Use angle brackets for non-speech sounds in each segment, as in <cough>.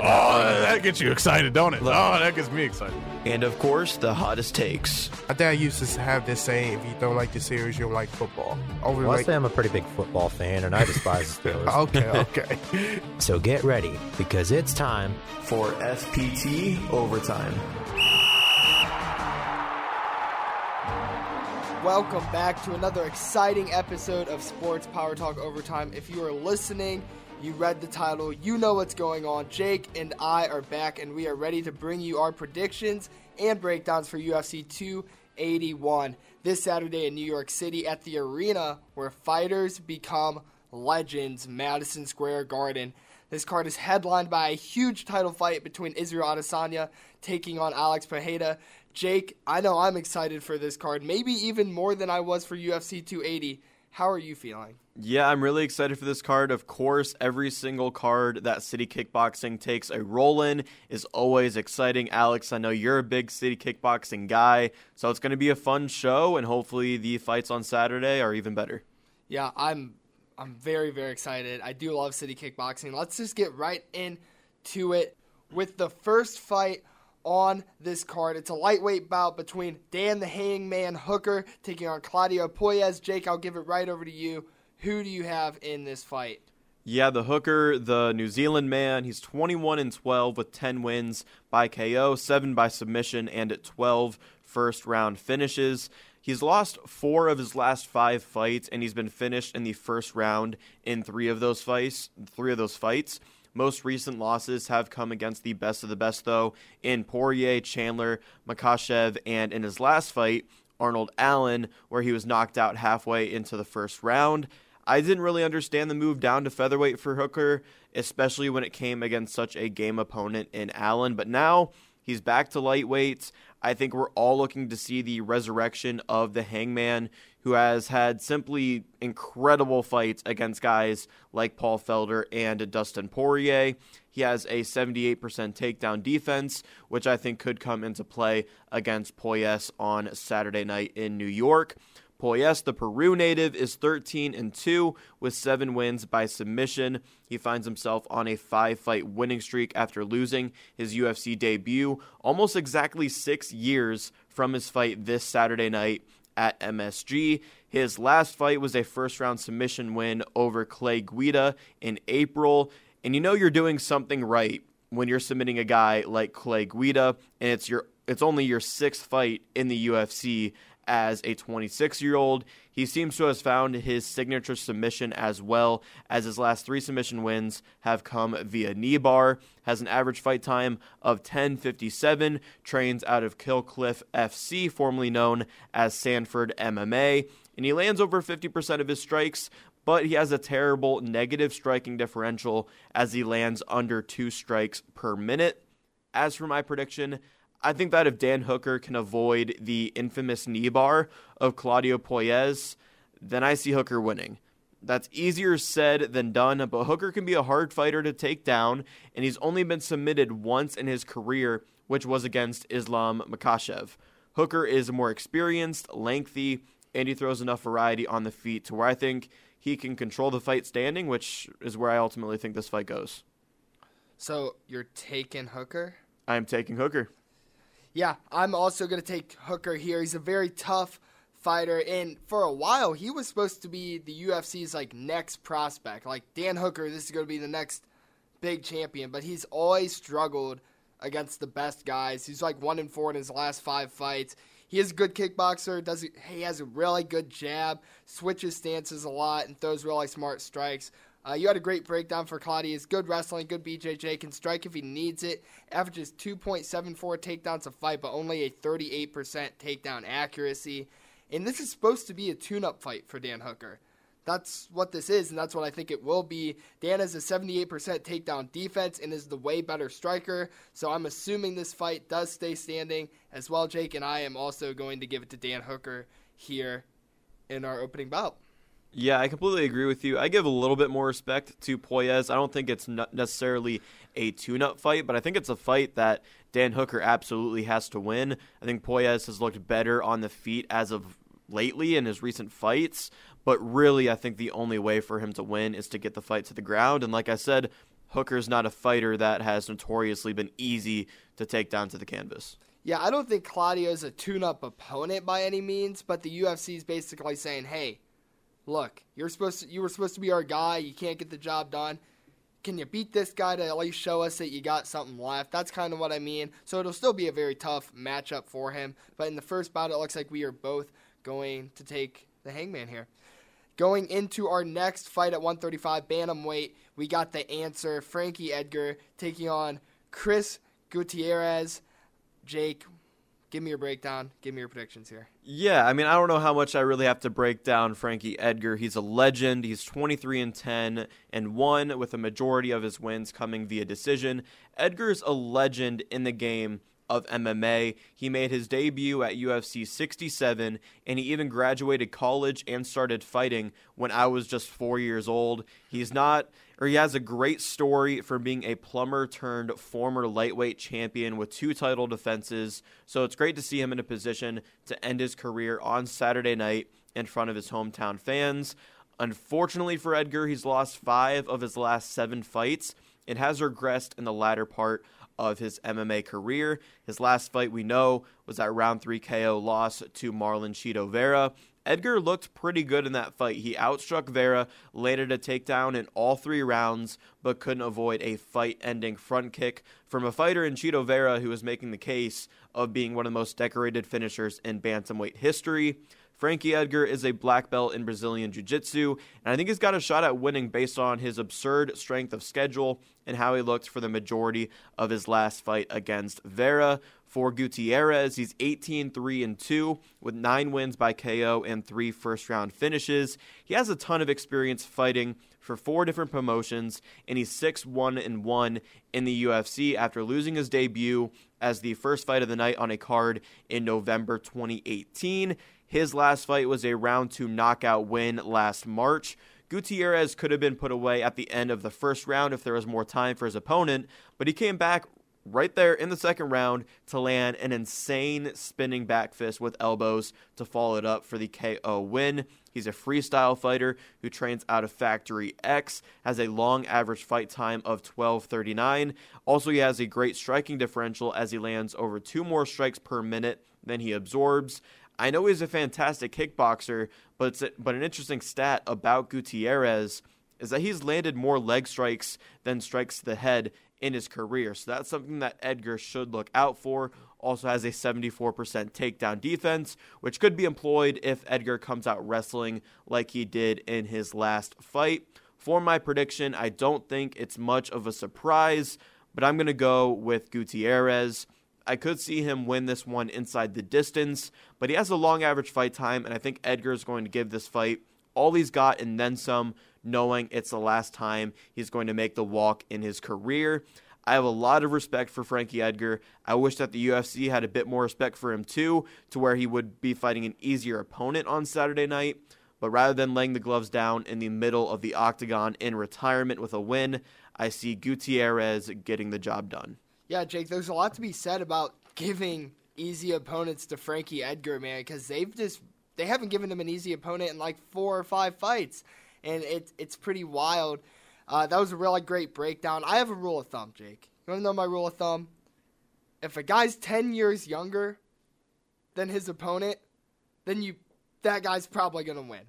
Oh, that gets you excited, don't it? Oh, that gets me excited. And of course, the hottest takes. My dad used to have this saying: "If you don't like the series, you don't like football." Over Well, I like, say I'm a pretty big football fan, and I despise the <laughs> Steelers. okay, <laughs> okay. So get ready because it's time. For SPT Overtime. Welcome back to another exciting episode of Sports Power Talk Overtime. If you are listening, you read the title, you know what's going on. Jake and I are back, and we are ready to bring you our predictions and breakdowns for UFC 281 this Saturday in New York City at the arena where fighters become legends, Madison Square Garden. This card is headlined by a huge title fight between Israel Adesanya taking on Alex Pereira. Jake, I know I'm excited for this card, maybe even more than I was for UFC 280. How are you feeling? Yeah, I'm really excited for this card. Of course, every single card that City Kickboxing takes a role in is always exciting. Alex, I know you're a big City Kickboxing guy, so it's going to be a fun show, and hopefully the fights on Saturday are even better. Yeah, I'm I'm very very excited. I do love City Kickboxing. Let's just get right into it with the first fight on this card. It's a lightweight bout between Dan the Hangman Hooker taking on Claudio Puelles. Jake, I'll give it right over to you. Who do you have in this fight? Yeah, the hooker, the New Zealand man, he's 21 and 12 with 10 wins by KO, 7 by submission, and at 12 first round finishes. He's lost four of his last five fights, and he's been finished in the first round in three of those fights. Three of those fights. Most recent losses have come against the best of the best, though, in Poirier, Chandler, Makhachev, and in his last fight, Arnold Allen, where he was knocked out halfway into the first round. I didn't really understand the move down to featherweight for Hooker, especially when it came against such a game opponent in Allen. But now he's back to lightweight. I think we're all looking to see the resurrection of the Hangman, who has had simply incredible fights against guys like Paul Felder and Dustin Poirier. He has a 78% takedown defense, which I think could come into play against Puelles on Saturday night in New York. Puelles, the Peru native, is 13 and 2 with 7 wins by submission. He finds himself on a 5-fight winning streak after losing his UFC debut almost exactly 6 years from his fight this Saturday night at MSG. His last fight was a first-round submission win over Clay Guida in April, and you know you're doing something right when you're submitting a guy like Clay Guida and it's your it's only your 6th fight in the UFC as a 26 year old. He seems to have found his signature submission as well, as his last three submission wins have come via knee bar. Has an average fight time of 10:57. Trains out of Killcliff FC, formerly known as Sanford MMA, and he lands over 50% of his strikes. But he has a terrible negative striking differential as he lands under two strikes per minute. As for my prediction, I think that if Dan Hooker can avoid the infamous knee bar of Claudio Puelles, then I see Hooker winning. That's easier said than done, but Hooker can be a hard fighter to take down, and he's only been submitted once in his career, which was against Islam Makhachev. Hooker is more experienced, lengthy, and he throws enough variety on the feet to where I think he can control the fight standing, which is where I ultimately think this fight goes. So you're taking Hooker? I am taking Hooker. Yeah, I'm also going to take Hooker here. He's a very tough fighter, and for a while, he was supposed to be the UFC's like next prospect. Like Dan Hooker, this is going to be the next big champion, but he's always struggled against the best guys. He's like one and four in his last five fights. He is a good kickboxer. Does he has a really good jab, switches stances a lot, and throws really smart strikes. Uh, you had a great breakdown for Claudius. Good wrestling, good BJJ, can strike if he needs it. Averages 2.74 takedowns a fight, but only a 38% takedown accuracy. And this is supposed to be a tune up fight for Dan Hooker. That's what this is, and that's what I think it will be. Dan has a 78% takedown defense and is the way better striker, so I'm assuming this fight does stay standing as well. Jake and I am also going to give it to Dan Hooker here in our opening bout. Yeah, I completely agree with you. I give a little bit more respect to Puelles. I don't think it's necessarily a tune-up fight, but I think it's a fight that Dan Hooker absolutely has to win. I think Puelles has looked better on the feet as of lately in his recent fights, but really I think the only way for him to win is to get the fight to the ground. And like I said, Hooker's not a fighter that has notoriously been easy to take down to the canvas. Yeah, I don't think Claudio's a tune-up opponent by any means, but the UFC is basically saying, "Hey, look, you're supposed to, you were supposed to be our guy. You can't get the job done. Can you beat this guy to at least show us that you got something left?" That's kind of what I mean. So it'll still be a very tough matchup for him, but in the first bout, it looks like we are both going to take the Hangman here. Going into our next fight at 135 bantamweight, we got the answer Frankie Edgar taking on Chris Gutierrez. Jake, give me your breakdown. Give me your predictions here. Yeah, I mean, I don't know how much I really have to break down Frankie Edgar. He's a legend. He's 23 and 10 and 1 with a majority of his wins coming via decision. Edgar's a legend in the game of MMA. He made his debut at UFC 67, and he even graduated college and started fighting when I was just four years old. He's not, or he has a great story from being a plumber turned former lightweight champion with two title defenses. So it's great to see him in a position to end his career on Saturday night in front of his hometown fans. Unfortunately for Edgar, he's lost five of his last seven fights and has regressed in the latter part of his MMA career. His last fight we know was that round 3 KO loss to Marlon Chito Vera. Edgar looked pretty good in that fight. He outstruck Vera, landed a takedown in all three rounds, but couldn't avoid a fight ending front kick from a fighter in Chito Vera who was making the case of being one of the most decorated finishers in bantamweight history. Frankie Edgar is a black belt in Brazilian Jiu Jitsu, and I think he's got a shot at winning based on his absurd strength of schedule and how he looked for the majority of his last fight against Vera. For Gutierrez, he's 18 3 and 2 with 9 wins by KO and 3 first round finishes. He has a ton of experience fighting for four different promotions and he's 6 1 and 1 in the UFC after losing his debut as the first fight of the night on a card in November 2018. His last fight was a round 2 knockout win last March. Gutierrez could have been put away at the end of the first round if there was more time for his opponent, but he came back right there in the second round to land an insane spinning back fist with elbows to follow it up for the KO win. He's a freestyle fighter who trains out of Factory X, has a long average fight time of 12:39. Also, he has a great striking differential as he lands over two more strikes per minute than he absorbs. I know he's a fantastic kickboxer, but a, but an interesting stat about Gutierrez is that he's landed more leg strikes than strikes to the head in his career. So that's something that Edgar should look out for. Also has a 74% takedown defense, which could be employed if Edgar comes out wrestling like he did in his last fight. For my prediction, I don't think it's much of a surprise, but I'm going to go with Gutierrez. I could see him win this one inside the distance, but he has a long average fight time, and I think Edgar is going to give this fight all he's got and then some, knowing it's the last time he's going to make the walk in his career. I have a lot of respect for Frankie Edgar. I wish that the UFC had a bit more respect for him too, to where he would be fighting an easier opponent on Saturday night. But rather than laying the gloves down in the middle of the octagon in retirement with a win, I see Gutierrez getting the job done. Yeah, Jake, there's a lot to be said about giving easy opponents to Frankie Edgar, man, because they've just they haven't given him an easy opponent in like four or five fights, and it's it's pretty wild. Uh, that was a really great breakdown. I have a rule of thumb, Jake. You want to know my rule of thumb? If a guy's ten years younger than his opponent, then you that guy's probably gonna win.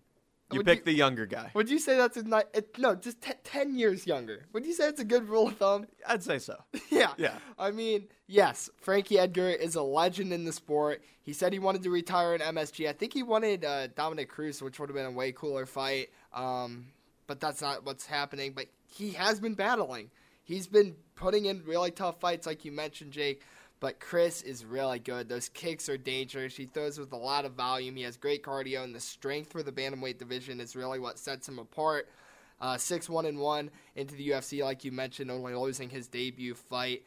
You Would pick the younger guy. Would you say that's a ni- it, no? Just t- ten years younger. Would you say it's a good rule of thumb? I'd say so. <laughs> yeah. Yeah. I mean, yes, Frankie Edgar is a legend in the sport. He said he wanted to retire in MSG. I think he wanted uh, Dominick Cruz, which would have been a way cooler fight. Um, but that's not what's happening. But he has been battling. He's been putting in really tough fights, like you mentioned, Jake. But Chris is really good. Those kicks are dangerous. He throws with a lot of volume. He has great cardio, and the strength for the bantamweight division is really what sets him apart. Uh, six one and one into the UFC, like you mentioned, only losing his debut fight.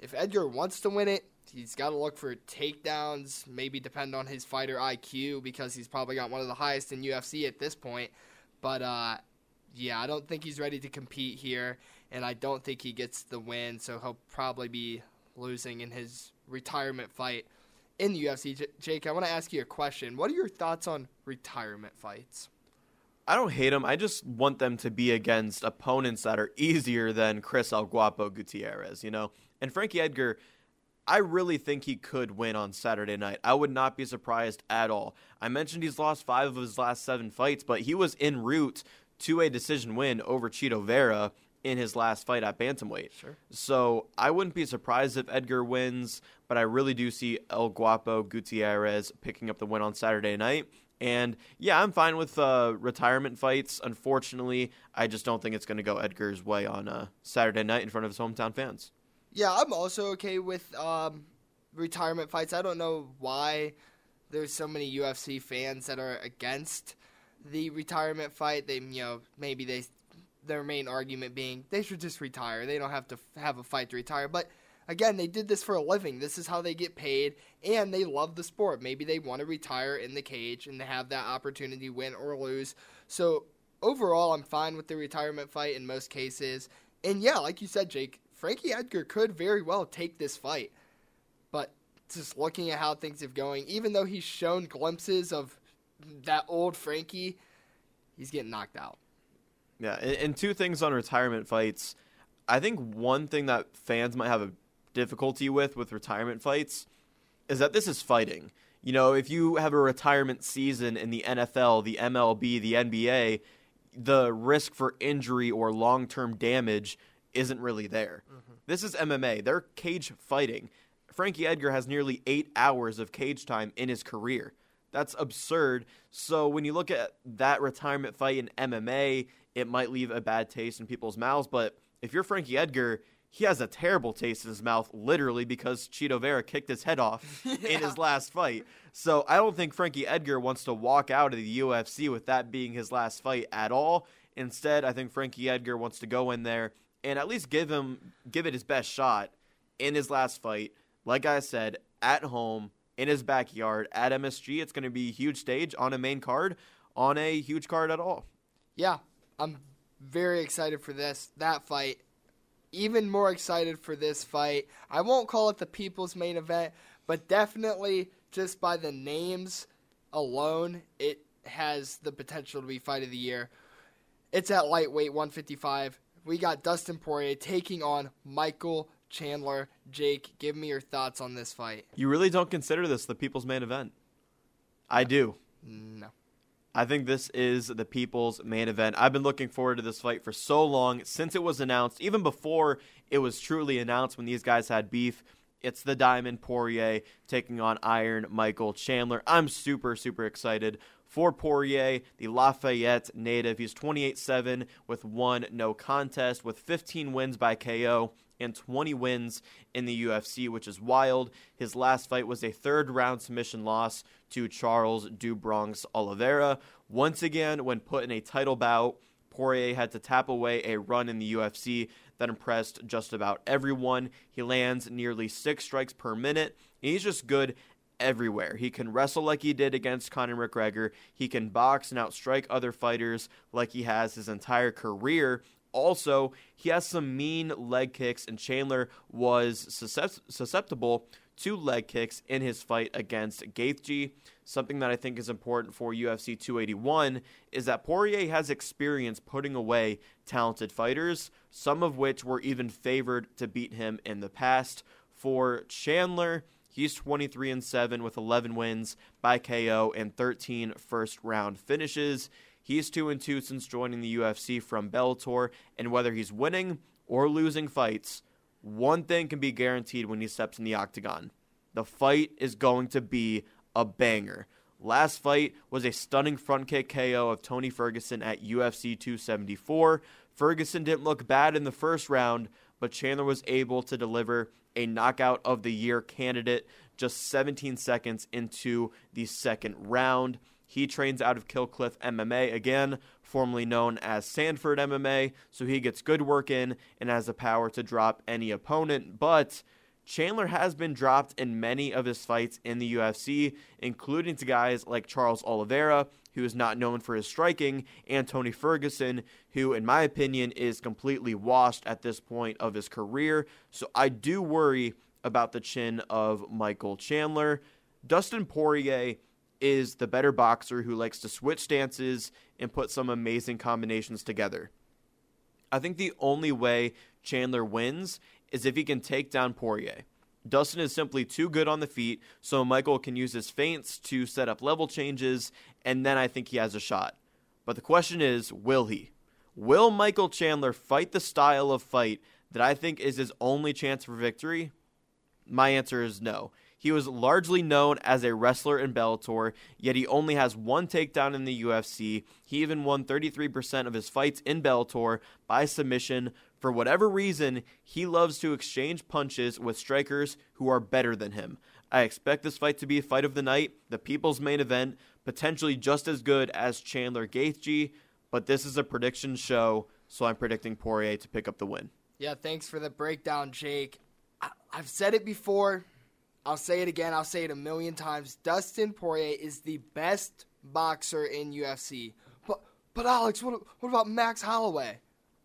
If Edgar wants to win it, he's got to look for takedowns. Maybe depend on his fighter IQ because he's probably got one of the highest in UFC at this point. But uh, yeah, I don't think he's ready to compete here, and I don't think he gets the win. So he'll probably be losing in his retirement fight in the UFC. J- Jake, I want to ask you a question. What are your thoughts on retirement fights? I don't hate them. I just want them to be against opponents that are easier than Chris El Guapo Gutierrez, you know? And Frankie Edgar, I really think he could win on Saturday night. I would not be surprised at all. I mentioned he's lost five of his last seven fights, but he was en route to a decision win over Chito Vera in his last fight at bantamweight. Sure. So I wouldn't be surprised if Edgar wins, but I really do see El Guapo Gutierrez picking up the win on Saturday night. And yeah, I'm fine with uh, retirement fights. Unfortunately, I just don't think it's going to go Edgar's way on uh, Saturday night in front of his hometown fans. Yeah, I'm also okay with um, retirement fights. I don't know why there's so many UFC fans that are against the retirement fight. They, you know, maybe they their main argument being they should just retire. They don't have to f- have a fight to retire. But again, they did this for a living. This is how they get paid, and they love the sport. Maybe they want to retire in the cage and have that opportunity, win or lose. So overall, I'm fine with the retirement fight in most cases. And yeah, like you said, Jake, Frankie Edgar could very well take this fight. But just looking at how things have going, even though he's shown glimpses of that old Frankie, he's getting knocked out. Yeah, and, and two things on retirement fights. I think one thing that fans might have a difficulty with with retirement fights is that this is fighting. You know, if you have a retirement season in the NFL, the MLB, the NBA, the risk for injury or long term damage isn't really there. Mm-hmm. This is MMA. They're cage fighting. Frankie Edgar has nearly eight hours of cage time in his career. That's absurd. So when you look at that retirement fight in MMA, it might leave a bad taste in people's mouths. But if you're Frankie Edgar, he has a terrible taste in his mouth, literally, because Chito Vera kicked his head off yeah. <laughs> in his last fight. So I don't think Frankie Edgar wants to walk out of the UFC with that being his last fight at all. Instead, I think Frankie Edgar wants to go in there and at least give him give it his best shot in his last fight. Like I said, at home in his backyard at MSG, it's going to be a huge stage on a main card, on a huge card at all. Yeah, I'm very excited for this that fight. Even more excited for this fight. I won't call it the people's main event, but definitely just by the names alone, it has the potential to be fight of the year. It's at lightweight 155. We got Dustin Poirier taking on Michael Chandler. Jake, give me your thoughts on this fight. You really don't consider this the people's main event? I do. No. I think this is the people's main event. I've been looking forward to this fight for so long since it was announced, even before it was truly announced when these guys had beef. It's the Diamond Poirier taking on Iron Michael Chandler. I'm super, super excited for Poirier, the Lafayette native. He's 28 7 with one no contest, with 15 wins by KO and 20 wins in the UFC, which is wild. His last fight was a third round submission loss to Charles do Bronx Oliveira. Once again, when put in a title bout, Poirier had to tap away a run in the UFC that impressed just about everyone. He lands nearly six strikes per minute. he's just good everywhere. He can wrestle like he did against Conor McGregor. He can box and outstrike other fighters like he has his entire career. Also, he has some mean leg kicks, and Chandler was susceptible to leg kicks in his fight against Gaethje. Something that I think is important for UFC 281 is that Poirier has experience putting away talented fighters, some of which were even favored to beat him in the past. For Chandler, he's 23 and 7 with 11 wins by KO and 13 first round finishes. He's 2 and 2 since joining the UFC from Bellator, and whether he's winning or losing fights, one thing can be guaranteed when he steps in the octagon. The fight is going to be a banger. Last fight was a stunning front kick KO of Tony Ferguson at UFC 274. Ferguson didn't look bad in the first round, but Chandler was able to deliver a knockout of the year candidate just 17 seconds into the second round. He trains out of Killcliff MMA, again, formerly known as Sanford MMA, so he gets good work in and has the power to drop any opponent. But Chandler has been dropped in many of his fights in the UFC, including to guys like Charles Oliveira. Who is not known for his striking, and Tony Ferguson, who, in my opinion, is completely washed at this point of his career. So I do worry about the chin of Michael Chandler. Dustin Poirier is the better boxer who likes to switch stances and put some amazing combinations together. I think the only way Chandler wins is if he can take down Poirier. Dustin is simply too good on the feet, so Michael can use his feints to set up level changes, and then I think he has a shot. But the question is, will he? Will Michael Chandler fight the style of fight that I think is his only chance for victory? My answer is no. He was largely known as a wrestler in Bellator, yet he only has one takedown in the UFC. He even won 33% of his fights in Bellator by submission. For whatever reason, he loves to exchange punches with strikers who are better than him. I expect this fight to be a fight of the night, the people's main event, potentially just as good as Chandler Gaethje, but this is a prediction show, so I'm predicting Poirier to pick up the win. Yeah, thanks for the breakdown, Jake. I- I've said it before. I'll say it again. I'll say it a million times. Dustin Poirier is the best boxer in UFC. But but Alex, what what about Max Holloway?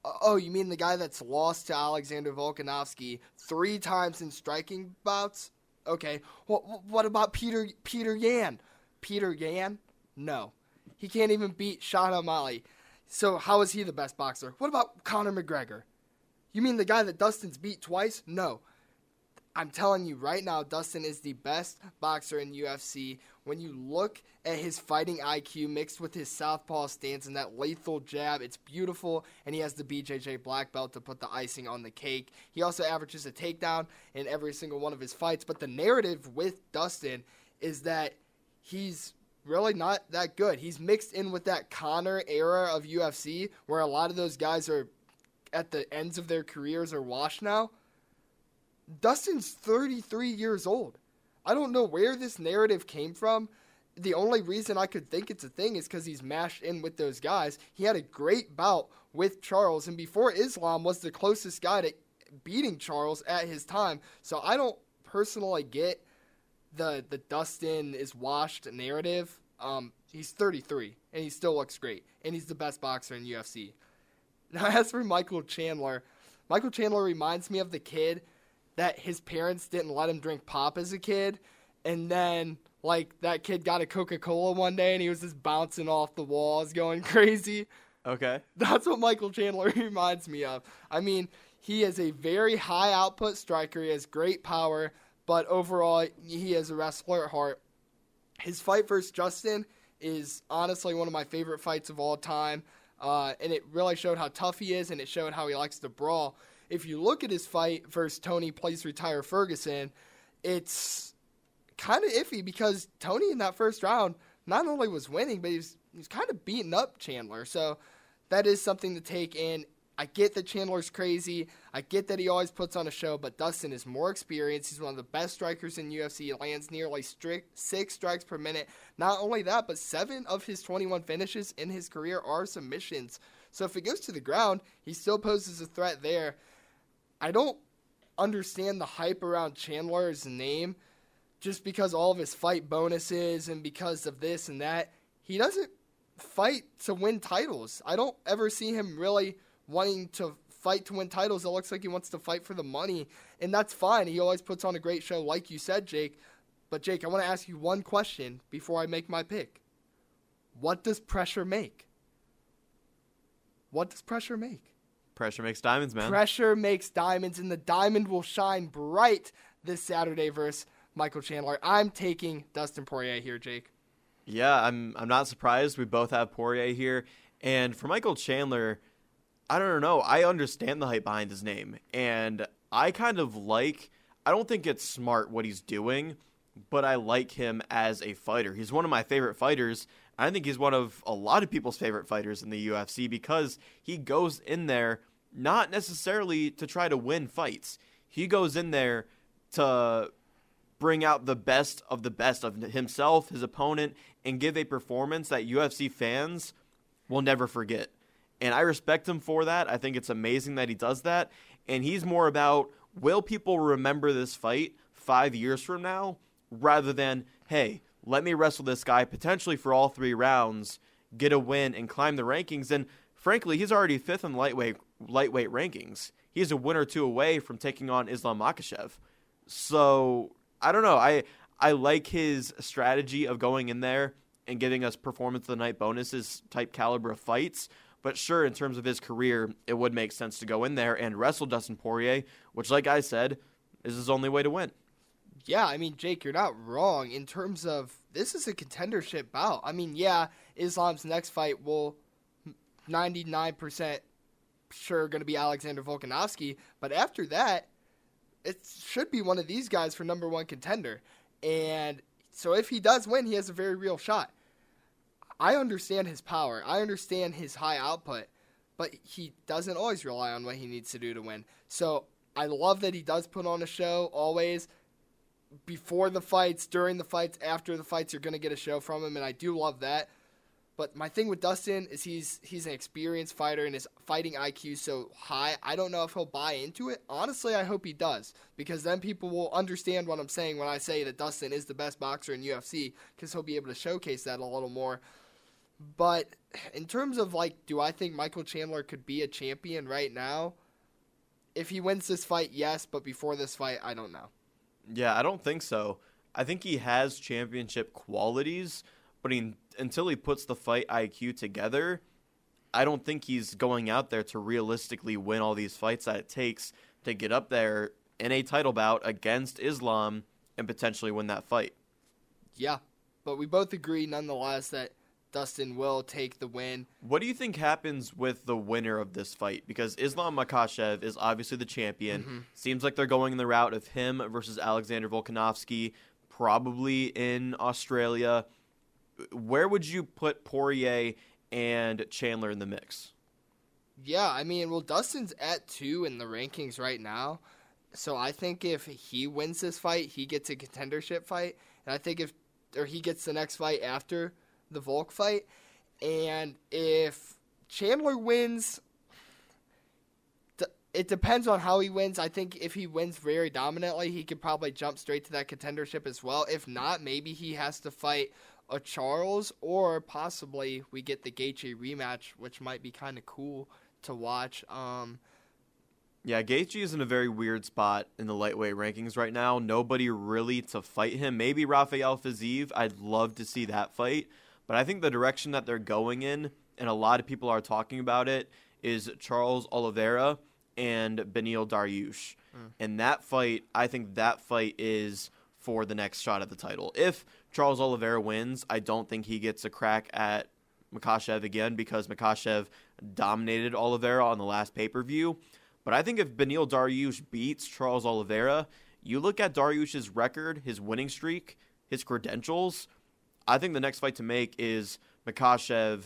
Uh, oh, you mean the guy that's lost to Alexander Volkanovski three times in striking bouts? Okay. What what about Peter Peter Yan? Peter Yan? No, he can't even beat Sean O'Malley. So how is he the best boxer? What about Conor McGregor? You mean the guy that Dustin's beat twice? No. I'm telling you right now, Dustin is the best boxer in UFC. When you look at his fighting IQ mixed with his southpaw stance and that lethal jab, it's beautiful. And he has the BJJ black belt to put the icing on the cake. He also averages a takedown in every single one of his fights. But the narrative with Dustin is that he's really not that good. He's mixed in with that Conor era of UFC where a lot of those guys are at the ends of their careers are washed now. Dustin's 33 years old. I don't know where this narrative came from. The only reason I could think it's a thing is because he's mashed in with those guys. He had a great bout with Charles, and before Islam was the closest guy to beating Charles at his time. So I don't personally get the the Dustin is washed narrative. Um, he's 33 and he still looks great, and he's the best boxer in UFC. Now, <laughs> as for Michael Chandler, Michael Chandler reminds me of the kid that his parents didn't let him drink pop as a kid, and then like that kid got a Coca Cola one day and he was just bouncing off the walls, going <laughs> crazy. Okay. That's what Michael Chandler <laughs> reminds me of. I mean, he is a very high output striker. He has great power, but overall, he is a wrestler at heart. His fight versus Justin is honestly one of my favorite fights of all time. Uh, and it really showed how tough he is, and it showed how he likes to brawl. If you look at his fight versus Tony Place Retire Ferguson, it's kind of iffy because Tony in that first round not only was winning, but he was, he was kind of beating up Chandler. So that is something to take in. I get that Chandler's crazy. I get that he always puts on a show, but Dustin is more experienced. He's one of the best strikers in UFC. He lands nearly strict, six strikes per minute. Not only that, but seven of his 21 finishes in his career are submissions. So if it goes to the ground, he still poses a threat there. I don't understand the hype around Chandler's name just because all of his fight bonuses and because of this and that. He doesn't fight to win titles. I don't ever see him really wanting to fight to win titles. It looks like he wants to fight for the money, and that's fine. He always puts on a great show, like you said, Jake. But, Jake, I want to ask you one question before I make my pick. What does pressure make? What does pressure make? Pressure makes diamonds, man. Pressure makes diamonds, and the diamond will shine bright this Saturday versus Michael Chandler. I'm taking Dustin Poirier here, Jake. Yeah, I'm I'm not surprised. We both have Poirier here. And for Michael Chandler, I don't know. I understand the hype behind his name. And I kind of like I don't think it's smart what he's doing, but I like him as a fighter. He's one of my favorite fighters. I think he's one of a lot of people's favorite fighters in the UFC because he goes in there not necessarily to try to win fights. He goes in there to bring out the best of the best of himself, his opponent, and give a performance that UFC fans will never forget. And I respect him for that. I think it's amazing that he does that. And he's more about will people remember this fight five years from now rather than, hey, let me wrestle this guy potentially for all three rounds get a win, and climb the rankings. And frankly, he's already fifth in lightweight lightweight rankings. He's a win or two away from taking on Islam Makhachev. So I don't know. I I like his strategy of going in there and giving us performance of the night bonuses type caliber of fights. But sure, in terms of his career, it would make sense to go in there and wrestle Dustin Poirier, which, like I said, is his only way to win. Yeah, I mean, Jake, you're not wrong in terms of this is a contendership bout. I mean, yeah, Islam's next fight will 99% sure going to be Alexander Volkanovski, but after that, it should be one of these guys for number one contender. And so if he does win, he has a very real shot. I understand his power. I understand his high output, but he doesn't always rely on what he needs to do to win. So I love that he does put on a show always. Before the fights, during the fights, after the fights, you're going to get a show from him, and I do love that. But my thing with Dustin is he's he's an experienced fighter and his fighting IQ so high. I don't know if he'll buy into it. Honestly, I hope he does because then people will understand what I'm saying when I say that Dustin is the best boxer in UFC because he'll be able to showcase that a little more. But in terms of like, do I think Michael Chandler could be a champion right now? If he wins this fight, yes, but before this fight, I don't know. Yeah, I don't think so. I think he has championship qualities, but he, until he puts the fight IQ together, I don't think he's going out there to realistically win all these fights that it takes to get up there in a title bout against Islam and potentially win that fight. Yeah, but we both agree nonetheless that Dustin will take the win. What do you think happens with the winner of this fight? Because Islam Makhachev is obviously the champion. Mm-hmm. Seems like they're going the route of him versus Alexander Volkanovski, probably in Australia. Where would you put Poirier and Chandler in the mix? Yeah, I mean, well, Dustin's at two in the rankings right now. So I think if he wins this fight, he gets a contendership fight. And I think if, or he gets the next fight after the Volk fight. And if Chandler wins, it depends on how he wins. I think if he wins very dominantly, he could probably jump straight to that contendership as well. If not, maybe he has to fight a Charles, or possibly we get the Gaethje rematch, which might be kind of cool to watch. Um, yeah, Gaethje is in a very weird spot in the lightweight rankings right now. Nobody really to fight him. Maybe Rafael Fiziev. I'd love to see that fight, but I think the direction that they're going in, and a lot of people are talking about it, is Charles Oliveira and Beneil Dariush. Mm. And that fight, I think that fight is for the next shot at the title. If Charles Oliveira wins, I don't think he gets a crack at Makhachev again because Makhachev dominated Oliveira on the last pay per view. But I think if Beneil Dariush beats Charles Oliveira, you look at Dariush's record, his winning streak, his credentials. I think the next fight to make is Makhachev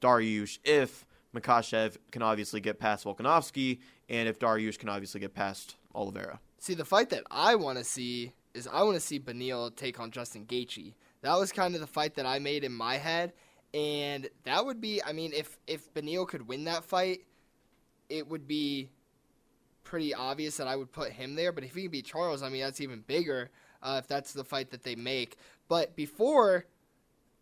Dariush if Makhachev can obviously get past Volkanovski and if Dariush can obviously get past Oliveira. See, the fight that I want to see is I want to see Beneil take on Justin Gaethje. That was kind of the fight that I made in my head, and that would be. I mean, if if Beneil could win that fight, it would be pretty obvious that I would put him there. But if he can beat Charles, I mean, that's even bigger. Uh, if that's the fight that they make. But before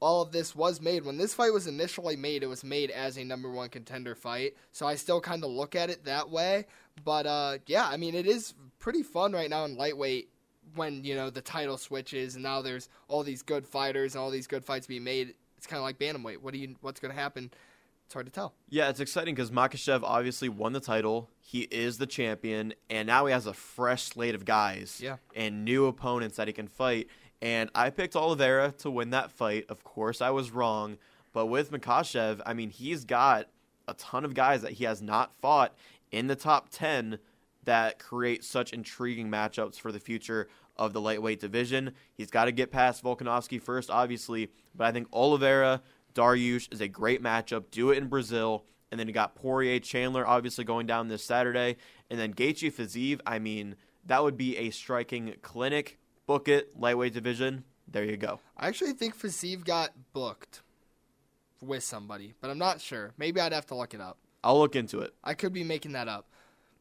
all of this was made, when this fight was initially made, it was made as a number one contender fight. So I still kind of look at it that way. But uh, yeah, I mean, it is pretty fun right now in lightweight when you know the title switches and now there's all these good fighters and all these good fights being made. It's kind of like bantamweight. What do you? What's going to happen? It's hard to tell. Yeah, it's exciting because Makhachev obviously won the title. He is the champion, and now he has a fresh slate of guys Yeah. and new opponents that he can fight. And I picked Oliveira to win that fight. Of course, I was wrong. But with Makhachev, I mean, he's got a ton of guys that he has not fought in the top 10 that create such intriguing matchups for the future of the lightweight division. He's got to get past Volkanovski first, obviously, but I think Oliveira, Dariush is a great matchup. Do it in Brazil. And then you got Poirier, Chandler, obviously going down this Saturday. And then Gaethje, Fiziev, I mean, that would be a striking clinic. Book it, lightweight division. There you go. I actually think Fiziev got booked with somebody, but I'm not sure. Maybe I'd have to look it up. I'll look into it. I could be making that up.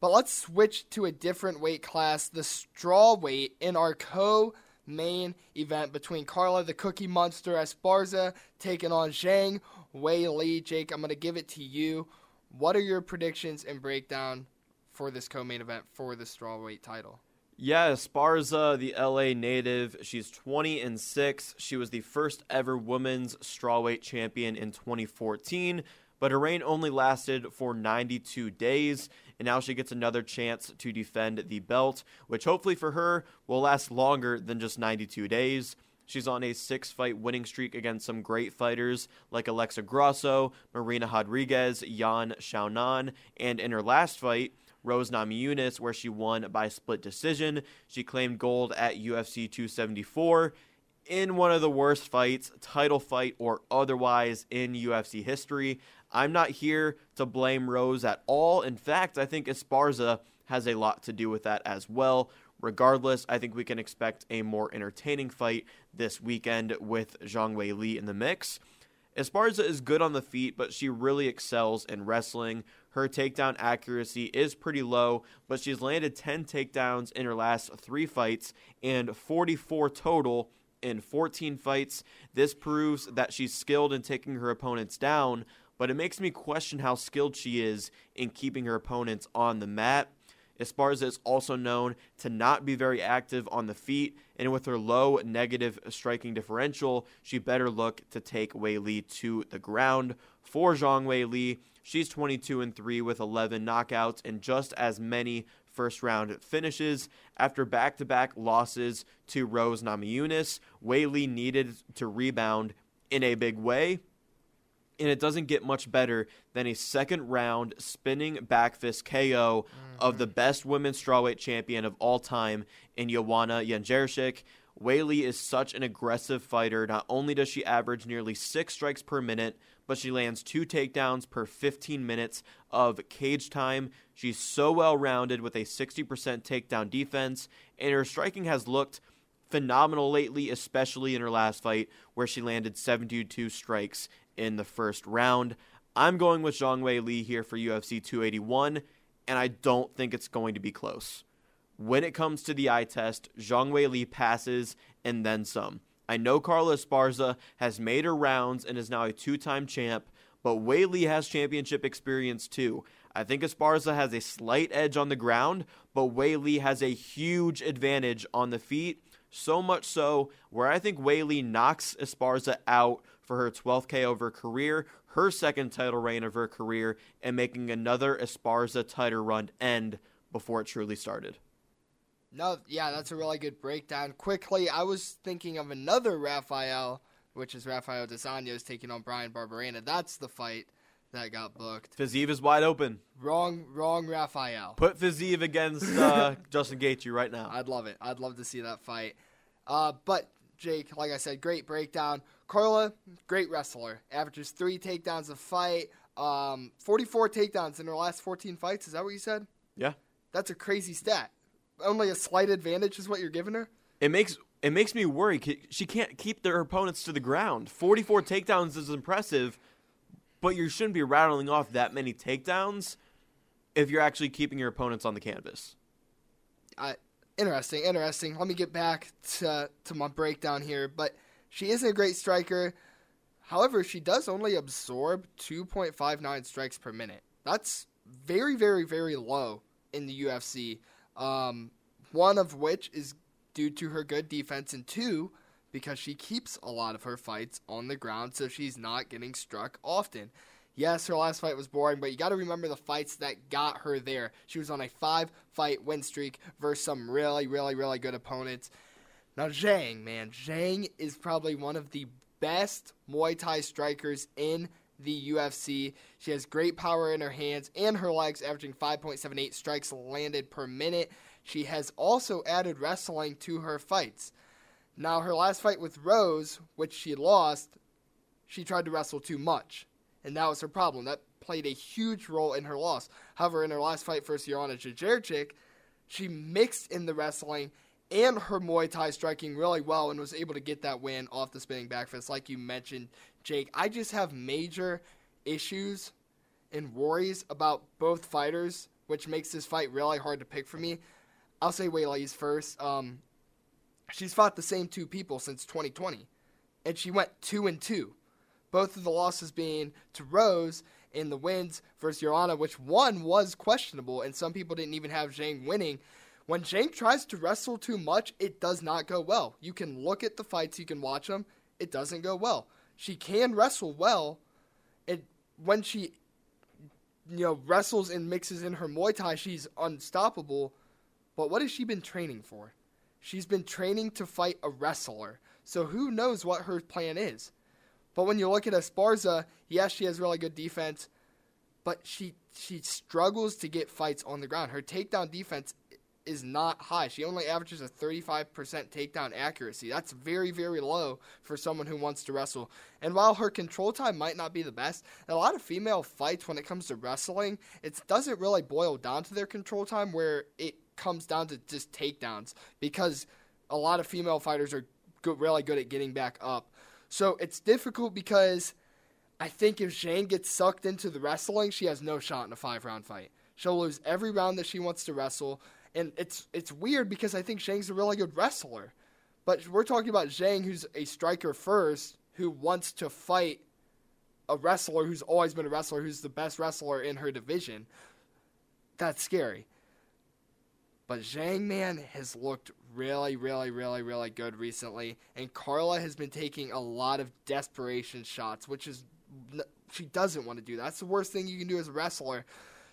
But let's switch to a different weight class, the straw weight in our co main event between Carla the Cookie Monster Esparza taking on Zhang Weili. Jake, I'm going to give it to you. What are your predictions and breakdown for this co-main event for the strawweight title? Yeah, Esparza, the LA native, she's 20 and 6. She was the first ever women's strawweight champion in 2014, but her reign only lasted for 92 days, and now she gets another chance to defend the belt, which hopefully for her will last longer than just 92 days. She's on a six fight winning streak against some great fighters like Alexa Grasso, Marina Rodriguez, Yan Xiaonan, and in her last fight, Rose Namajunas, where she won by split decision. She claimed gold at UFC 274 in one of the worst fights, title fight or otherwise, in UFC history. I'm not here to blame Rose at all. In fact, I think Esparza has a lot to do with that as well. Regardless, I think we can expect a more entertaining fight this weekend with Zhang Weili in the mix. Esparza is good on the feet, but she really excels in wrestling. Her takedown accuracy is pretty low, but she's landed 10 takedowns in her last three fights and 44 total in 14 fights. This proves that she's skilled in taking her opponents down, but it makes me question how skilled she is in keeping her opponents on the mat. Esparza is also known to not be very active on the feet, and with her low negative striking differential, she better look to take Weili to the ground. For Zhang Weili, she's 22 and 3 with 11 knockouts and just as many first round finishes. After back to back losses to Rose Namajunas, Li needed to rebound in a big way and it doesn't get much better than a second round spinning back fist KO mm-hmm. of the best women's strawweight champion of all time in Joanna Jędrzejczyk. Weili is such an aggressive fighter. Not only does she average nearly six strikes per minute, but she lands two takedowns per 15 minutes of cage time. She's so well rounded with a 60% takedown defense, and her striking has looked phenomenal lately, especially in her last fight, where she landed 72 strikes in the first round. I'm going with Zhang Weili here for UFC 281, and I don't think it's going to be close. When it comes to the eye test, Zhang Weili passes and then some. I know Carla Esparza has made her rounds and is now a two time champ, but Weili has championship experience too. I think Esparza has a slight edge on the ground, but Weili has a huge advantage on the feet. So much so where I think Weili knocks Esparza out for her 12th KO of her career, her second title reign of her career, and making another Esparza title run end before it truly started. No, yeah, that's a really good breakdown. Quickly, I was thinking of another Rafael, which is Rafael dos Anjos taking on Bryan Barberena. That's the fight that got booked. Fiziev is wide open. Wrong, wrong, Rafael. Put Fiziev against uh, <laughs> Justin Gaethje right now. I'd love it. I'd love to see that fight. Uh, but Jake, like I said, great breakdown. Carla, great wrestler. Averages three takedowns a fight. Um, 44 takedowns in her last 14 fights. Is that what you said? Yeah. That's a crazy stat. Only a slight advantage is what you're giving her. It makes it makes me worry. She can't keep their opponents to the ground. 44 takedowns is impressive, but you shouldn't be rattling off that many takedowns if you're actually keeping your opponents on the canvas. I, interesting, interesting. Let me get back to to my breakdown here, but she isn't a great striker. However, she does only absorb 2.59 strikes per minute. That's very, very, very low in the UFC. Um, one of which is due to her good defense, and two, because she keeps a lot of her fights on the ground, so she's not getting struck often. Yes, her last fight was boring, but you got to remember the fights that got her there. She was on a five fight win streak versus some really, really, really good opponents. Now, Zhang, man, Zhang is probably one of the best Muay Thai strikers in the UFC. She has great power in her hands and her legs, averaging 5.78 strikes landed per minute. She has also added wrestling to her fights. Now, her last fight with Rose, which she lost, she tried to wrestle too much. And that was her problem. That played a huge role in her loss. However, in her last fight versus Joanna Jędrzejczyk, she mixed in the wrestling and her Muay Thai striking really well and was able to get that win off the spinning back fist, like you mentioned, Jake. I just have major issues and worries about both fighters, which makes this fight really hard to pick for me. I'll say Weili's first. Um, she's fought the same two people since 2020, and she went two and two. both of the losses being to Rose and the wins versus Joanna, which one was questionable, and some people didn't even have Zhang winning. When Zhang tries to wrestle too much, it does not go well. You can look at the fights, you can watch them, it doesn't go well. She can wrestle well, and when she you know wrestles and mixes in her Muay Thai, she's unstoppable. But what has she been training for? She's been training to fight a wrestler. So who knows what her plan is? But when you look at Esparza, yes, she has really good defense, but she she struggles to get fights on the ground. Her takedown defense is not high. She only averages a 35% takedown accuracy. That's very, very low for someone who wants to wrestle. And while her control time might not be the best, a lot of female fights when it comes to wrestling, it doesn't really boil down to their control time where it comes down to just takedowns because a lot of female fighters are good, really good at getting back up. So it's difficult because I think if Zhang gets sucked into the wrestling, she has no shot in a five round fight. She'll lose every round that she wants to wrestle and it's it's weird because I think Zhang's a really good wrestler, but we're talking about Zhang, who's a striker first, who wants to fight a wrestler who's always been a wrestler, who's the best wrestler in her division. That's scary. But Zhang, man, has looked really, really, really, really good recently, and Carla has been taking a lot of desperation shots, which is she doesn't want to do. That's the worst thing you can do as a wrestler.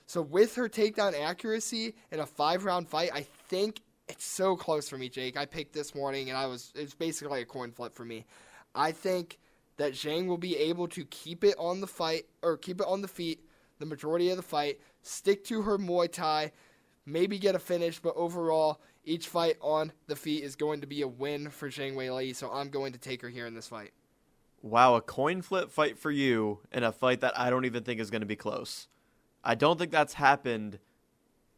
So with her takedown accuracy in a five round fight, I think it's so close for me, Jake. I picked this morning and I was it's basically a coin flip for me. I think that Zhang will be able to keep it on the fight or keep it on the feet the majority of the fight, stick to her Muay Thai, maybe get a finish, but overall each fight on the feet is going to be a win for Zhang Weili, so I'm going to take her here in this fight. Wow, a coin flip fight for you in a fight that I don't even think is going to be close. I don't think that's happened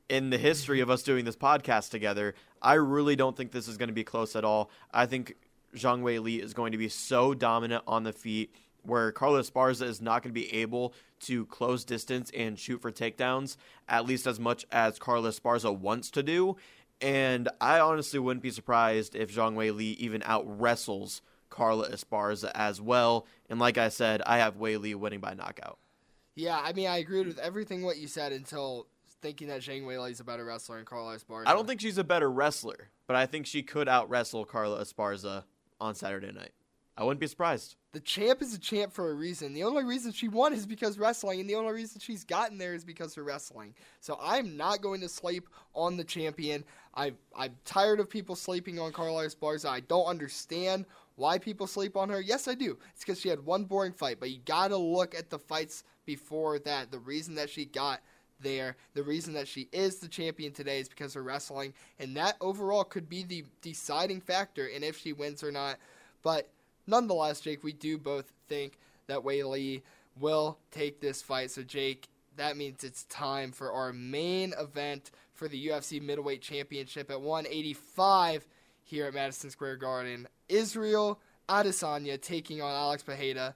in the history of us doing this podcast together. I really don't think this is going to be close at all. I think Zhang Weili is going to be so dominant on the feet where Carla Esparza is not going to be able to close distance and shoot for takedowns, at least as much as Carla Esparza wants to do. And I honestly wouldn't be surprised if Zhang Weili even out wrestles Carla Esparza as well. And like I said, I have Weili winning by knockout. Yeah, I mean, I agreed with everything what you said until thinking that Zhang Weili is a better wrestler than Carla Esparza. I don't think she's a better wrestler, but I think she could out wrestle Carla Esparza on Saturday night. I wouldn't be surprised. The champ is a champ for a reason. The only reason she won is because wrestling, and the only reason she's gotten there is because of wrestling. So I'm not going to sleep on the champion. I I'm tired of people sleeping on Carla Esparza. I don't understand why people sleep on her. Yes, I do. It's because she had one boring fight, but you got to look at the fights before that. The reason that she got there, the reason that she is the champion today is because of wrestling, and that overall could be the deciding factor in if she wins or not. But nonetheless, Jake, we do both think that Weili will take this fight. So, Jake, that means it's time for our main event for the UFC Middleweight Championship at 185 here at Madison Square Garden. Israel Adesanya taking on Alex Pereira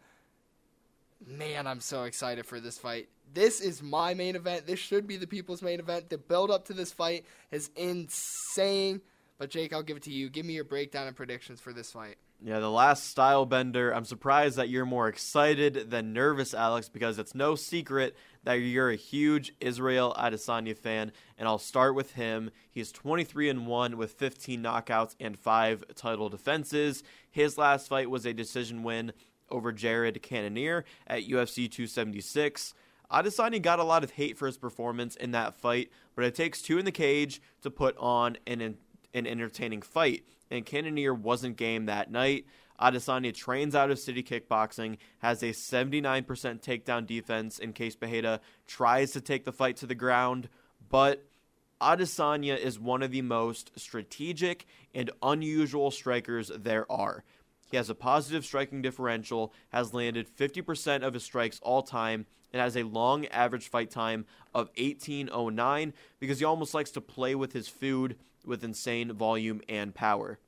man, I'm so excited for this fight. This is my main event. This should be the people's main event. The build up to this fight is insane. But Jake, I'll give it to you. Give me your breakdown and predictions for this fight. Yeah, the last style bender. I'm surprised that you're more excited than nervous, Alex, because it's no secret that you're a huge Israel Adesanya fan, and I'll start with him. He's 23 and 1 with 15 knockouts and 5 title defenses. His last fight was a decision win over Jared Cannonier at UFC 276. Adesanya got a lot of hate for his performance in that fight, but it takes two in the cage to put on an, an entertaining fight, and Cannonier wasn't game that night. Adesanya trains out of City Kickboxing, has a 79% takedown defense in case Pereira tries to take the fight to the ground, but Adesanya is one of the most strategic and unusual strikers there are. He has a positive striking differential, has landed 50% of his strikes all time, and has a long average fight time of 1809 because he almost likes to play with his food with insane volume and power.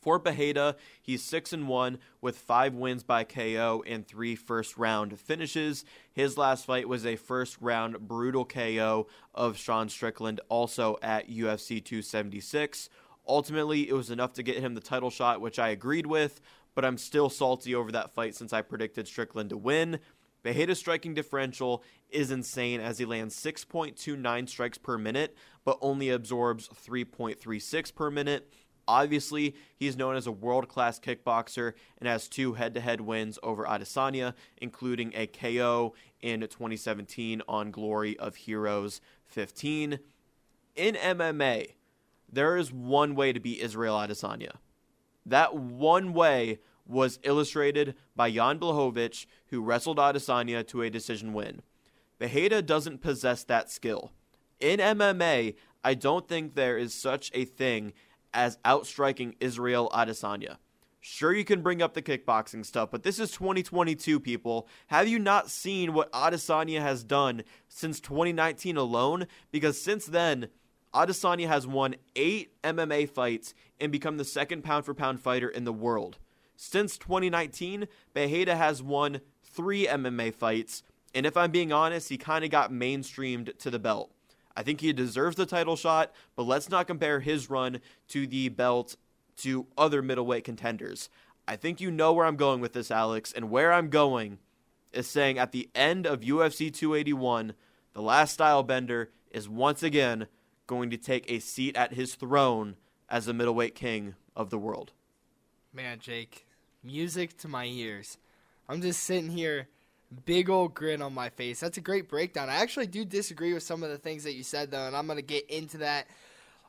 For Pereira, he's 6 and 1 with 5 wins by KO and 3 first round finishes. His last fight was a first round brutal KO of Sean Strickland also at UFC 276. Ultimately, it was enough to get him the title shot, which I agreed with, but I'm still salty over that fight since I predicted Strickland to win. Pereira's striking differential is insane as he lands 6.29 strikes per minute, but only absorbs 3.36 per minute. Obviously, he's known as a world class kickboxer and has two head to head wins over Adesanya, including a KO in 2017 on Glory of Heroes 15. In MMA, there is one way to beat Israel Adesanya. That one way was illustrated by Jan Blachowicz, who wrestled Adesanya to a decision win. Pereira doesn't possess that skill. In MMA, I don't think there is such a thing as outstriking Israel Adesanya. Sure, you can bring up the kickboxing stuff, but this is 2022, people. Have you not seen what Adesanya has done since 2019 alone? Because since then, Adesanya has won eight MMA fights and become the second pound for pound fighter in the world. Since 2019, Pereira has won three MMA fights, and if I'm being honest, he kind of got mainstreamed to the belt. I think he deserves the title shot, but let's not compare his run to the belt to other middleweight contenders. I think you know where I'm going with this, Alex, and where I'm going is saying at the end of UFC 281, the last style bender is once again going to take a seat at his throne as the middleweight king of the world. Man, Jake, music to my ears. I'm just sitting here, big old grin on my face. That's a great breakdown. I actually do disagree with some of the things that you said, though, and I'm going to get into that.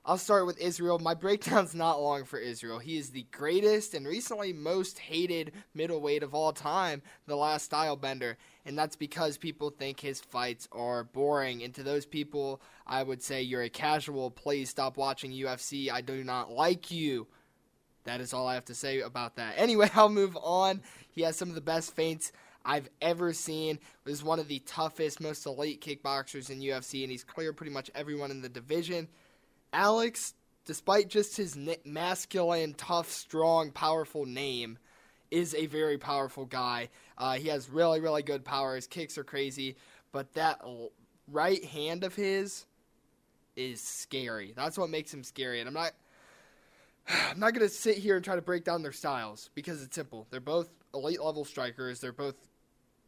I'll start with Israel. My breakdown's not long for Israel. He is the greatest and recently most hated middleweight of all time, the last style bender. And that's because people think his fights are boring. And to those people, I would say, You're a casual. Please stop watching UFC. I do not like you. That is all I have to say about that. Anyway, <laughs> I'll move on. He has some of the best feints I've ever seen. Was one of the toughest, most elite kickboxers in UFC, and he's cleared pretty much everyone in the division. Alex, despite just his masculine, tough, strong, powerful name, is a very powerful guy. Uh, he has really, really good power. His kicks are crazy, but that right hand of his is scary. That's what makes him scary. And I'm not I'm not going to sit here and try to break down their styles because it's simple. They're both elite level strikers, they're both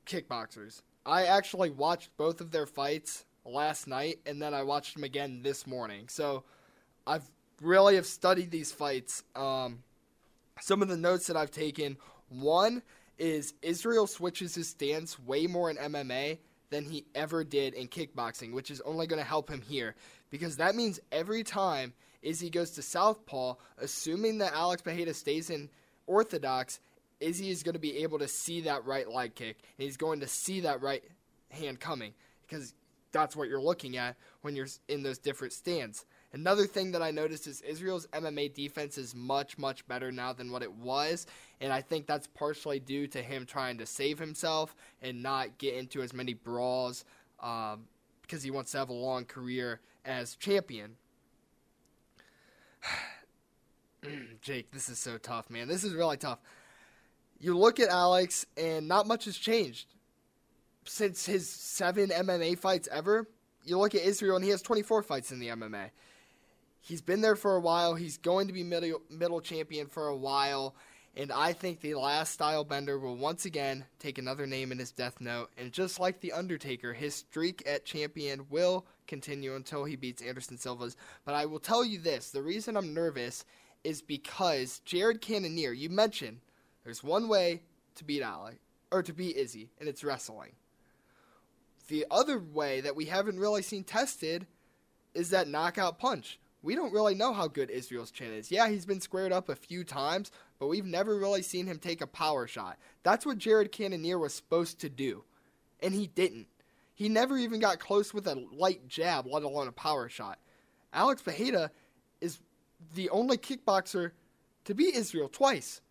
kickboxers. I actually watched both of their fights last night and then I watched them again this morning. So I've really have studied these fights. Um, some of the notes that I've taken one is Israel switches his stance way more in MMA than he ever did in kickboxing, which is only going to help him here because that means every time Izzy goes to Southpaw, assuming that Alex Pereira stays in Orthodox, Izzy is going to be able to see that right leg kick, and he's going to see that right hand coming because that's what you're looking at when you're in those different stands. Another thing that I noticed is Israel's MMA defense is much, much better now than what it was, and I think that's partially due to him trying to save himself and not get into as many brawls um, because he wants to have a long career as champion. <sighs> Jake, this is so tough, man. This is really tough. You look at Alex, and not much has changed since his seven MMA fights ever. You look at Israel, and he has 24 fights in the MMA. He's been there for a while. He's going to be middle, middle champion for a while. And I think the last style bender will once again take another name in his death note. And just like The Undertaker, his streak at champion will continue until he beats Anderson Silva's. But I will tell you this the reason I'm nervous is because Jared Cannonier, you mentioned there's one way to beat Ali, or to beat Izzy, and it's wrestling. The other way that we haven't really seen tested is that knockout punch we don't really know how good Israel's chin is. Yeah, he's been squared up a few times, but we've never really seen him take a power shot. That's what Jared Cannonier was supposed to do, and he didn't. He never even got close with a light jab, let alone a power shot. Alex Pereira is the only kickboxer to beat Israel twice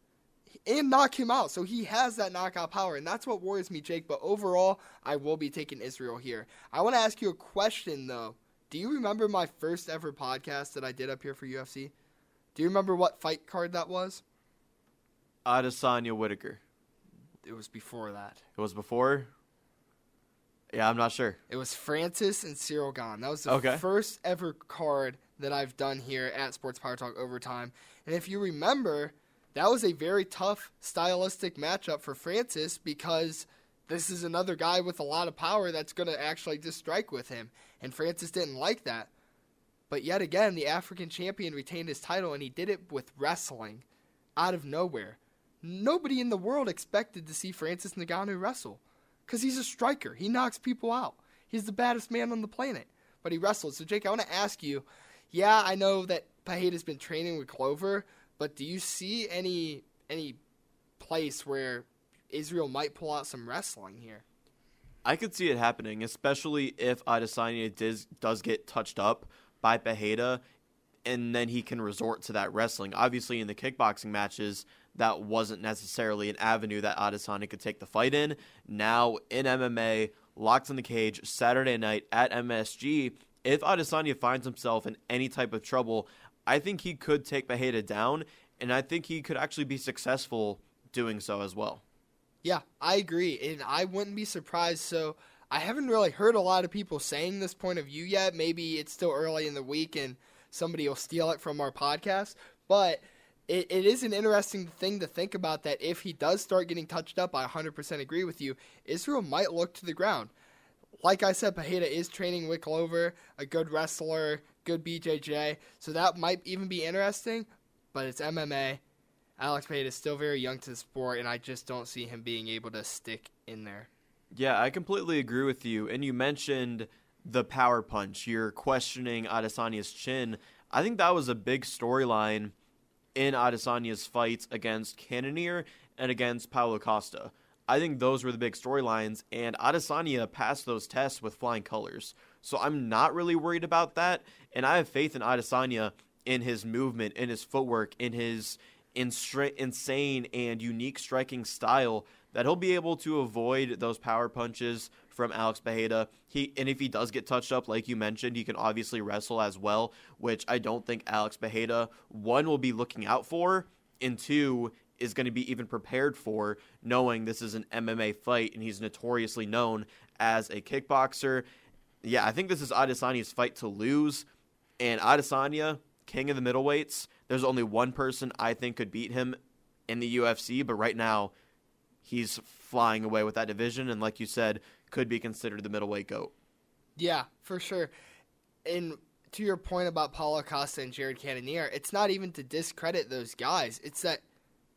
and knock him out. So he has that knockout power, and that's what worries me, Jake. But overall, I will be taking Israel here. I want to ask you a question, though. Do you remember my first ever podcast that I did up here for UFC? Do you remember what fight card that was? Adesanya Whitaker. It was before that. It was before. Yeah, I'm not sure. It was Francis and Cyril Gane. That was the Okay. first ever card that I've done here at Sports Power Talk Overtime. And if you remember, that was a very tough stylistic matchup for Francis because this is another guy with a lot of power that's going to actually just strike with him. And Francis didn't like that. But yet again, the African champion retained his title and he did it with wrestling out of nowhere. Nobody in the world expected to see Francis Ngannou wrestle because he's a striker. He knocks people out. He's the baddest man on the planet, but he wrestled. So, Jake, I want to ask you yeah, I know that Pereira's been training with Glover, but do you see any any place where Israel might pull out some wrestling here? I could see it happening, especially if Adesanya does, does get touched up by Pereira, and then he can resort to that wrestling. Obviously, in the kickboxing matches, that wasn't necessarily an avenue that Adesanya could take the fight in. Now, in MMA, locked in the cage Saturday night at MSG, if Adesanya finds himself in any type of trouble, I think he could take Pereira down, and I think he could actually be successful doing so as well. Yeah, I agree, and I wouldn't be surprised. So I haven't really heard a lot of people saying this point of view yet. Maybe it's still early in the week and somebody will steal it from our podcast, but it, it is an interesting thing to think about that if he does start getting touched up, I 100% agree with you. Israel might look to the ground. Like I said, Pereira is training with Glover, a good wrestler, good BJJ, so that might even be interesting, but it's MMA. Alex Pereira is still very young to the sport, and I just don't see him being able to stick in there. Yeah, I completely agree with you. And you mentioned the power punch. You're questioning Adesanya's chin. I think that was a big storyline in Adesanya's fights against Cannonier and against Paulo Costa. I think those were the big storylines, and Adesanya passed those tests with flying colors. So I'm not really worried about that, and I have faith in Adesanya in his movement, in his footwork, in his insane and unique striking style that he'll be able to avoid those power punches from Alex Pereira. He and if he does get touched up, like you mentioned, he can obviously wrestle as well, which I don't think Alex Pereira one will be looking out for, and two is going to be even prepared for, knowing this is an MMA fight and he's notoriously known as a kickboxer. Yeah, I think this is Adesanya's fight to lose, and Adesanya, king of the middleweights. There's only one person I think could beat him in the UFC, but right now he's flying away with that division, and like you said, could be considered the middleweight goat. Yeah, for sure. And to your point about Paulo Costa and Jared Cannonier, it's not even to discredit those guys. It's that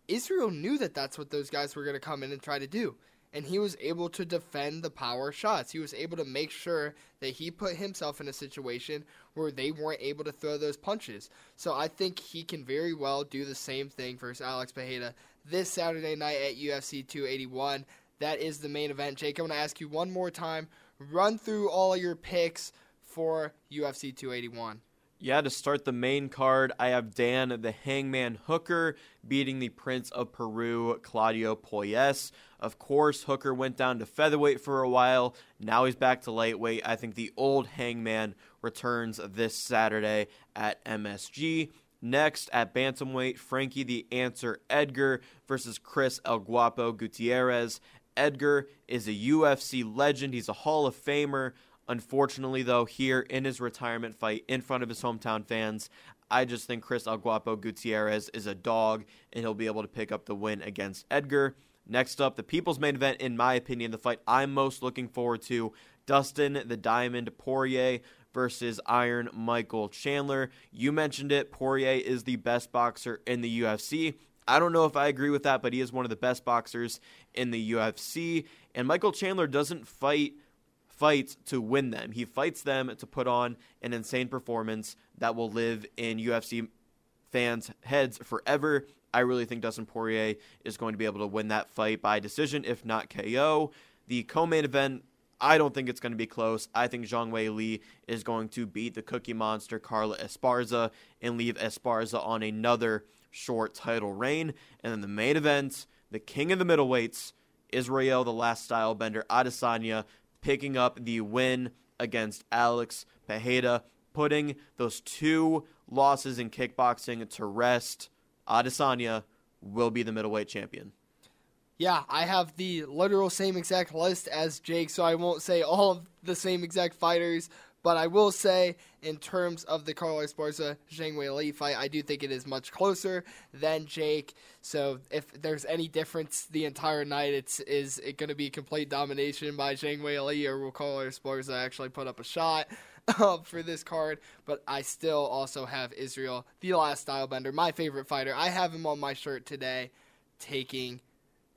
Israel knew that that's what those guys were going to come in and try to do. And he was able to defend the power shots. He was able to make sure that he put himself in a situation where they weren't able to throw those punches. So I think he can very well do the same thing versus Alex Pereira this Saturday night at UFC 281. That is the main event. Jake, I'm going to ask you one more time. Run through all your picks for UFC 281. Yeah, to start the main card, I have Dan the Hangman Hooker beating the Prince of Peru, Claudio Puelles. Of course, Hooker went down to featherweight for a while. Now he's back to lightweight. I think the old Hangman returns this Saturday at MSG. Next at Bantamweight, Frankie the Answer Edgar versus Chris El Guapo Gutierrez. Edgar is a UFC legend. He's a Hall of Famer. Unfortunately, though, here in his retirement fight in front of his hometown fans, I just think Chris El Guapo Gutierrez is a dog and he'll be able to pick up the win against Edgar. Next up, the people's main event, in my opinion, the fight I'm most looking forward to Dustin the Diamond Poirier versus Iron Michael Chandler. You mentioned it. Poirier is the best boxer in the UFC. I don't know if I agree with that, but he is one of the best boxers in the UFC. And Michael Chandler doesn't fight fights to win them. He fights them to put on an insane performance that will live in UFC fans' heads forever. I really think Dustin Poirier is going to be able to win that fight by decision, if not KO. The co main event, I don't think it's going to be close. I think Zhang Weili is going to beat the Cookie Monster Carla Esparza and leave Esparza on another short title reign. And then the main event, the king of the middleweights, Israel, the last style bender, Adesanya, picking up the win against Alex Pereira, putting those two losses in kickboxing to rest. Adesanya will be the middleweight champion. Yeah, I have the literal same exact list as Jake, so I won't say all of the same exact fighters, But I will say, in terms of the Carla Esparza Zhang Weili fight, I do think it is much closer than Jake. So if there's any difference the entire night, it's is it going to be complete domination by Zhang Weili, or will Carla Esparza actually put up a shot? uh, for this card, but I still also have Israel, the last stylebender, my favorite fighter. I have him on my shirt today, taking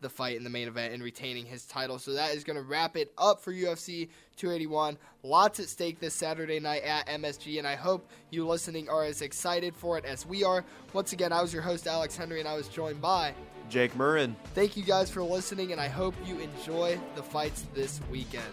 the fight in the main event and retaining his title. So that is going to wrap it up for UFC 281. Lots at stake this Saturday night at MSG, and I hope you listening are as excited for it as we are. Once again, I was your host, Alex Henry, and I was joined by Jake Murren. Thank you guys for listening, and I hope you enjoy the fights this weekend.